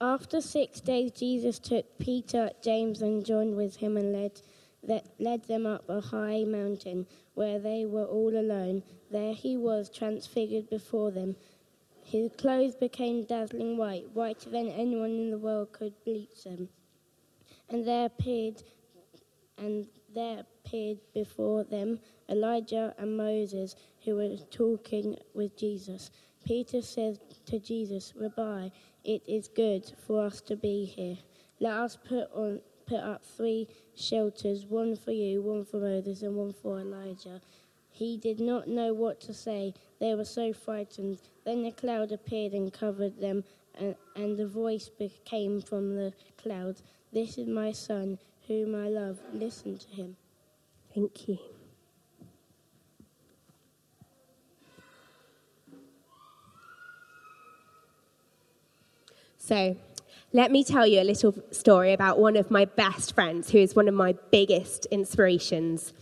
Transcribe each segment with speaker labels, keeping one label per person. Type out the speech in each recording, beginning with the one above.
Speaker 1: After six days, Jesus took Peter, James, and John with him and led, led them up a high mountain where they were all alone. There he was transfigured before them. His clothes became dazzling white, whiter than anyone in the world could bleach them. And there appeared, and there appeared before them Elijah and Moses, who were talking with Jesus. Peter said to Jesus, Rabbi, it is good for us to be here. Let us put on put up three shelters, one for you, one for Moses, and one for Elijah. He did not know what to say. They were so frightened. Then a cloud appeared and covered them, and, and a voice came from the cloud This is my son, whom I love. Listen to him.
Speaker 2: Thank you. So, let me tell you a little story about one of my best friends who is one of my biggest inspirations.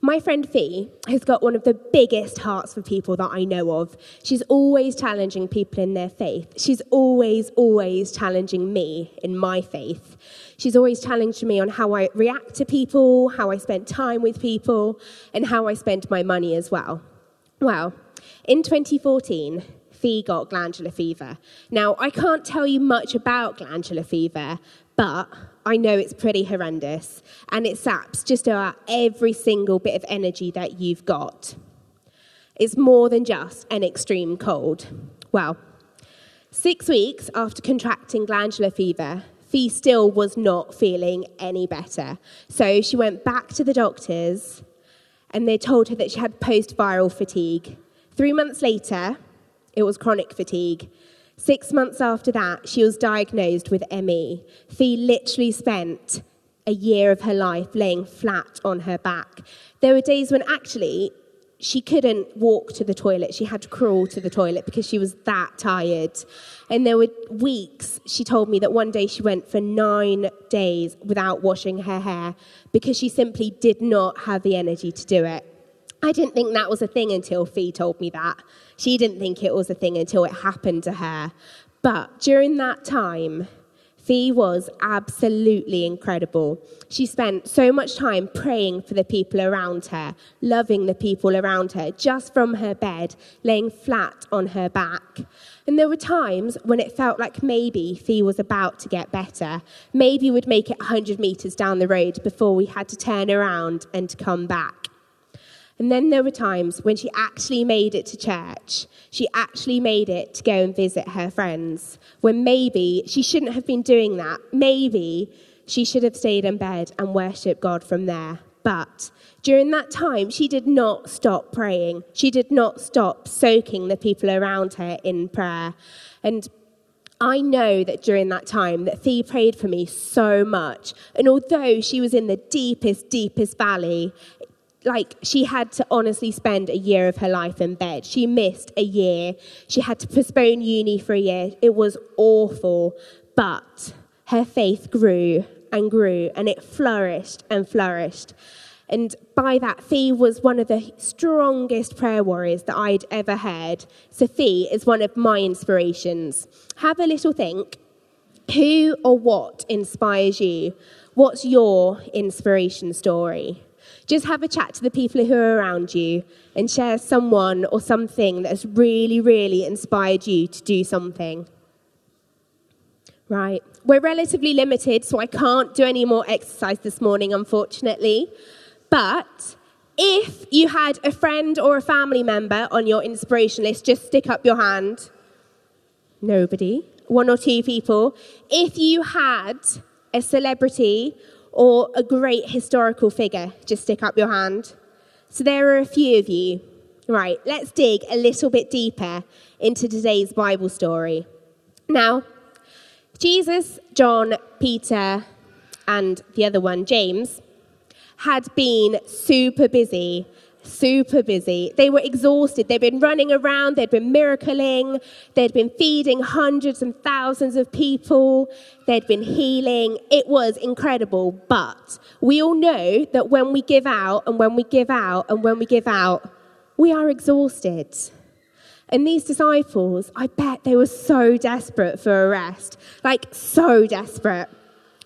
Speaker 2: My friend Fee has got one of the biggest hearts for people that I know of. She's always challenging people in their faith. She's always, always challenging me in my faith. She's always challenged me on how I react to people, how I spend time with people, and how I spend my money as well. Well, in 2014, Fee got glandular fever. Now, I can't tell you much about glandular fever, but I know it's pretty horrendous and it saps just about every single bit of energy that you've got. It's more than just an extreme cold. Well, six weeks after contracting glandular fever, Fee still was not feeling any better. So she went back to the doctors and they told her that she had post viral fatigue. Three months later, it was chronic fatigue. Six months after that, she was diagnosed with ME. Fee literally spent a year of her life laying flat on her back. There were days when actually she couldn't walk to the toilet. She had to crawl to the toilet because she was that tired. And there were weeks, she told me that one day she went for nine days without washing her hair because she simply did not have the energy to do it. I didn't think that was a thing until Fee told me that. She didn't think it was a thing until it happened to her. But during that time, Fee was absolutely incredible. She spent so much time praying for the people around her, loving the people around her, just from her bed, laying flat on her back. And there were times when it felt like maybe Fee was about to get better. Maybe we'd make it 100 metres down the road before we had to turn around and come back. And then there were times when she actually made it to church. She actually made it to go and visit her friends, when maybe she shouldn't have been doing that. Maybe she should have stayed in bed and worshipped God from there. But during that time, she did not stop praying. She did not stop soaking the people around her in prayer. And I know that during that time that Fee prayed for me so much. And although she was in the deepest, deepest valley, like she had to honestly spend a year of her life in bed. She missed a year. She had to postpone uni for a year. It was awful. But her faith grew and grew and it flourished and flourished. And by that, Fee was one of the strongest prayer warriors that I'd ever heard. Sophie is one of my inspirations. Have a little think. Who or what inspires you? What's your inspiration story? Just have a chat to the people who are around you and share someone or something that has really, really inspired you to do something. Right. We're relatively limited, so I can't do any more exercise this morning, unfortunately. But if you had a friend or a family member on your inspiration list, just stick up your hand. Nobody. One or two people. If you had a celebrity or a great historical figure? Just stick up your hand. So there are a few of you. Right, let's dig a little bit deeper into today's Bible story. Now, Jesus, John, Peter, and the other one, James, had been super busy super busy. They were exhausted. They'd been running around, they'd been miracling, they'd been feeding hundreds and thousands of people, they'd been healing. It was incredible. But we all know that when we give out and when we give out and when we give out, we are exhausted. And these disciples, I bet they were so desperate for a rest, like so desperate.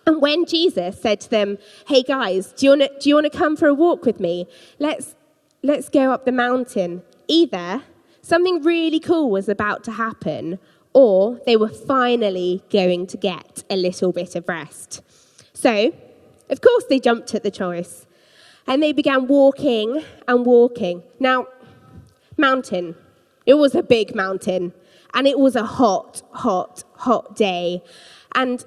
Speaker 2: And when Jesus said to them, Hey guys, do you want to, come for a walk with me? Let's, let's go up the mountain. Either something really cool was about to happen, or they were finally going to get a little bit of rest. So, of course, they jumped at the choice and they began walking and walking. Now, mountain. It was a big mountain and it was a hot, hot, hot day. And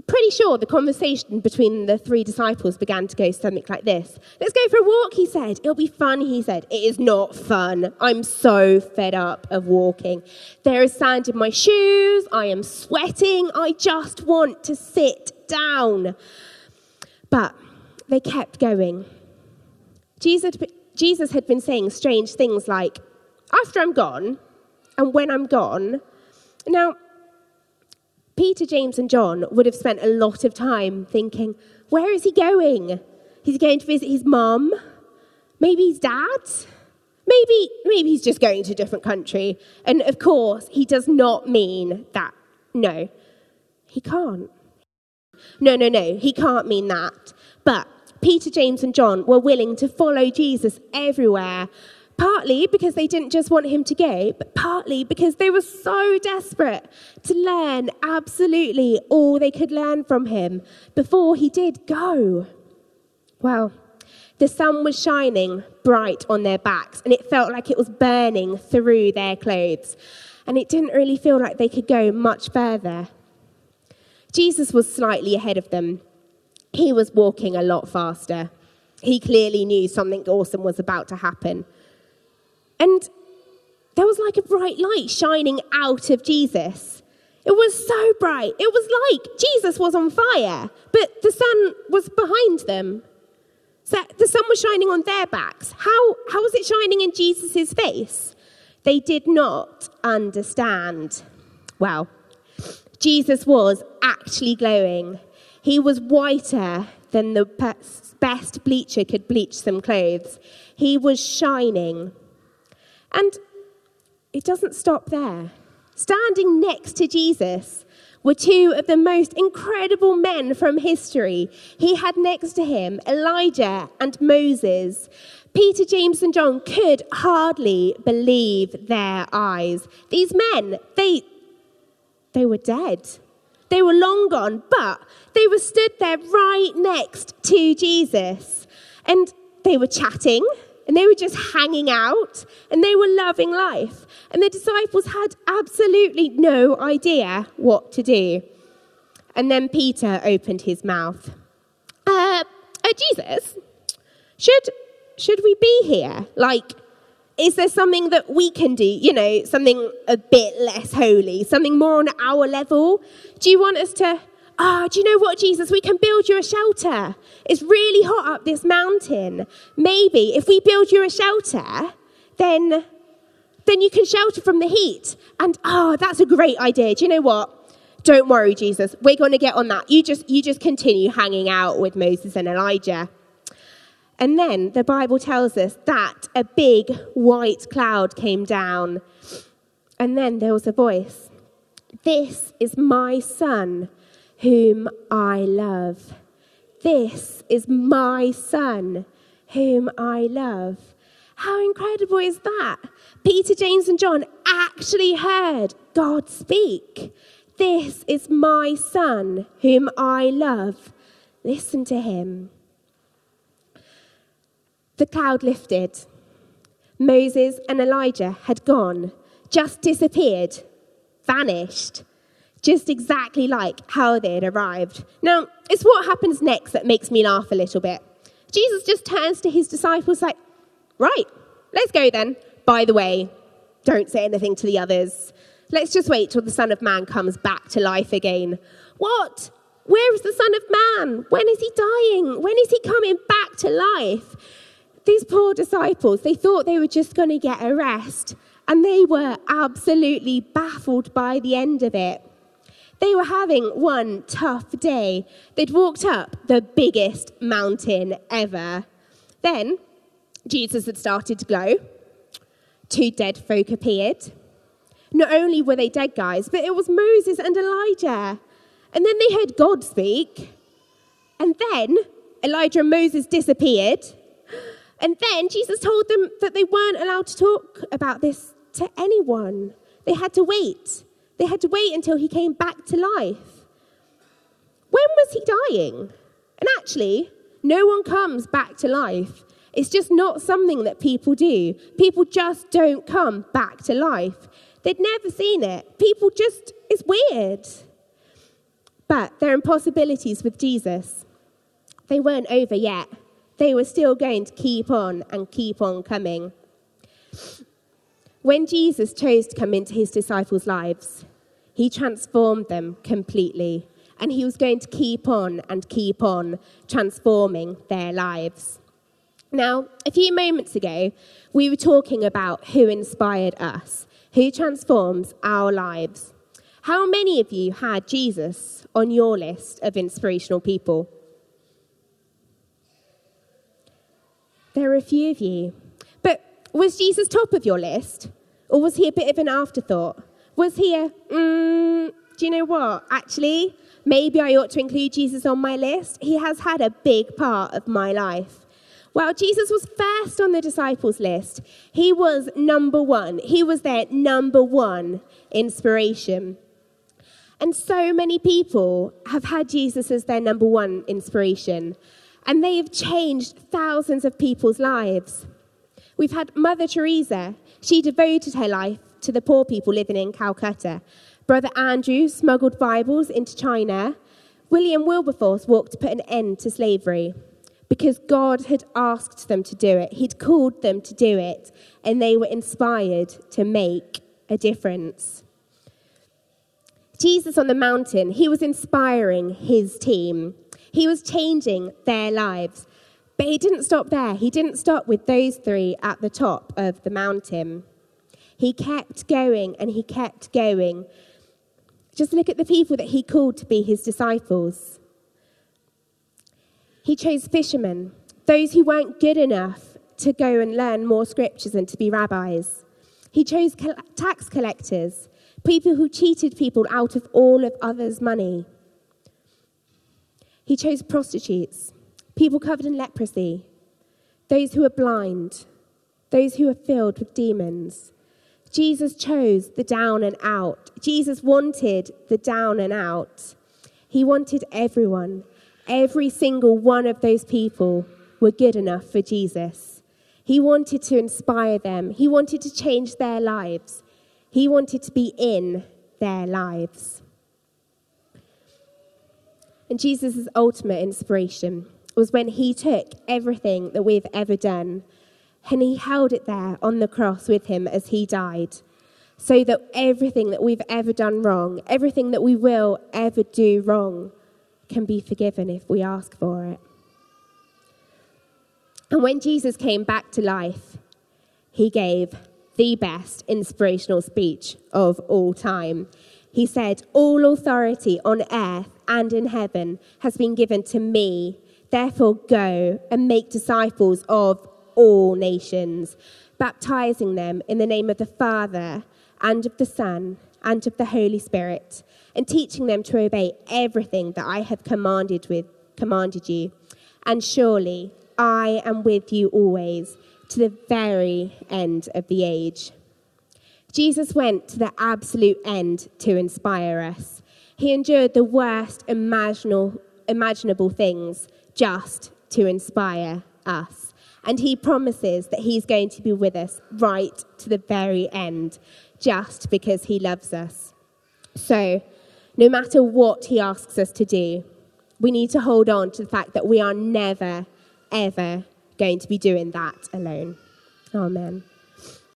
Speaker 2: pretty sure the conversation between the three disciples began to go something like this Let's go for a walk, he said. It'll be fun, he said. It is not fun. I'm so fed up of walking. There is sand in my shoes. I am sweating. I just want to sit down. But they kept going. Jesus, Jesus had been saying strange things like, After I'm gone, and when I'm gone. Now, Peter, James, and John would have spent a lot of time thinking, where is he going? He's going to visit his mum? Maybe his dad? Maybe, maybe he's just going to a different country. And of course, he does not mean that. No, he can't. No, no, no, he can't mean that. But Peter, James, and John were willing to follow Jesus everywhere Partly because they didn't just want him to go, but partly because they were so desperate to learn absolutely all they could learn from him before he did go. Well, the sun was shining bright on their backs, and it felt like it was burning through their clothes. And it didn't really feel like they could go much further. Jesus was slightly ahead of them. He was walking a lot faster. He clearly knew something awesome was about to happen. And there was like a bright light shining out of Jesus. It was so bright. It was like Jesus was on fire, but the sun was behind them. So the sun was shining on their backs. How, how was it shining in Jesus' face? They did not understand. Well, Jesus was actually glowing. He was whiter than the best bleacher could bleach some clothes. He was shining. And it doesn't stop there. Standing next to Jesus were two of the most incredible men from history. He had next to him Elijah and Moses. Peter, James, and John could hardly believe their eyes. These men, they, they were dead. They were long gone, but they were stood there right next to Jesus. And they were chatting and they were just hanging out and they were loving life. And the disciples had absolutely no idea what to do. And then Peter opened his mouth. Uh, uh, Jesus, should, should we be here? Like, is there something that we can do? You know, something a bit less holy, something more on our level? Do you want us to Ah, oh, do you know what, Jesus? We can build you a shelter. It's really hot up this mountain. Maybe if we build you a shelter, then, then you can shelter from the heat. And oh, that's a great idea. Do you know what? Don't worry, Jesus. We're going to get on that. You just, you just continue hanging out with Moses and Elijah. And then the Bible tells us that a big white cloud came down. And then there was a voice This is my son whom I love. This is my son, whom I love. How incredible is that? Peter, James, and John actually heard God speak. This is my son, whom I love. Listen to him. The cloud lifted. Moses and Elijah had gone, just disappeared, vanished just exactly like how they had arrived. Now, it's what happens next that makes me laugh a little bit. Jesus just turns to his disciples, like, right, let's go then. By the way, don't say anything to the others. Let's just wait till the Son of Man comes back to life again. What? Where is the Son of Man? When is he dying? When is he coming back to life? These poor disciples, they thought they were just going to get a rest, and they were absolutely baffled by the end of it. They were having one tough day. They'd walked up the biggest mountain ever. Then Jesus had started to glow. two dead folk appeared. Not only were they dead guys, but it was Moses and Elijah. And then they heard God speak. And then Elijah and Moses disappeared. And then Jesus told them that they weren't allowed to talk about this to anyone. They had to wait. They had to wait until he came back to life. When was he dying? And actually, no one comes back to life. It's just not something that people do. People just don't come back to life. They'd never seen it. People just, it's weird. But there are impossibilities with Jesus. They weren't over yet. They were still going to keep on and keep on coming. When Jesus chose to come into his disciples' lives, he transformed them completely. And he was going to keep on and keep on transforming their lives. Now, a few moments ago, we were talking about who inspired us, who transforms our lives. How many of you had Jesus on your list of inspirational people? There are a few of you. Was Jesus top of your list? Or was he a bit of an afterthought? Was he a, mm, do you know what? Actually, maybe I ought to include Jesus on my list. He has had a big part of my life. Well, Jesus was first on the disciples' list. He was number one. He was their number one inspiration. And so many people have had Jesus as their number one inspiration, and they have changed thousands of people's lives. We've had Mother Teresa. She devoted her life to the poor people living in Calcutta. Brother Andrew smuggled Bibles into China. William Wilberforce walked to put an end to slavery because God had asked them to do it. He'd called them to do it, and they were inspired to make a difference. Jesus on the mountain, he was inspiring his team. He was changing their lives. But he didn't stop there. He didn't stop with those three at the top of the mountain. He kept going and he kept going. Just look at the people that he called to be his disciples. He chose fishermen, those who weren't good enough to go and learn more scriptures and to be rabbis. He chose tax collectors, people who cheated people out of all of others' money. He chose prostitutes, people covered in leprosy, those who were blind, those who were filled with demons. Jesus chose the down and out. Jesus wanted the down and out. He wanted everyone. Every single one of those people were good enough for Jesus. He wanted to inspire them, he wanted to change their lives, he wanted to be in their lives. And Jesus' ultimate inspiration was when he took everything that we've ever done and he held it there on the cross with him as he died. So that everything that we've ever done wrong, everything that we will ever do wrong, can be forgiven if we ask for it. And when Jesus came back to life, he gave the best inspirational speech of all time. He said, All authority on earth and in heaven has been given to me. Therefore, go and make disciples of all nations, baptizing them in the name of the Father and of the Son and of the Holy Spirit and teaching them to obey everything that I have commanded with commanded you. And surely I am with you always to the very end of the age. Jesus went to the absolute end to inspire us. He endured the worst imaginable, imaginable things just to inspire us. And he promises that he's going to be with us right to the very end, just because he loves us. So, no matter what he asks us to do, we need to hold on to the fact that we are never, ever going to be doing that alone. Amen.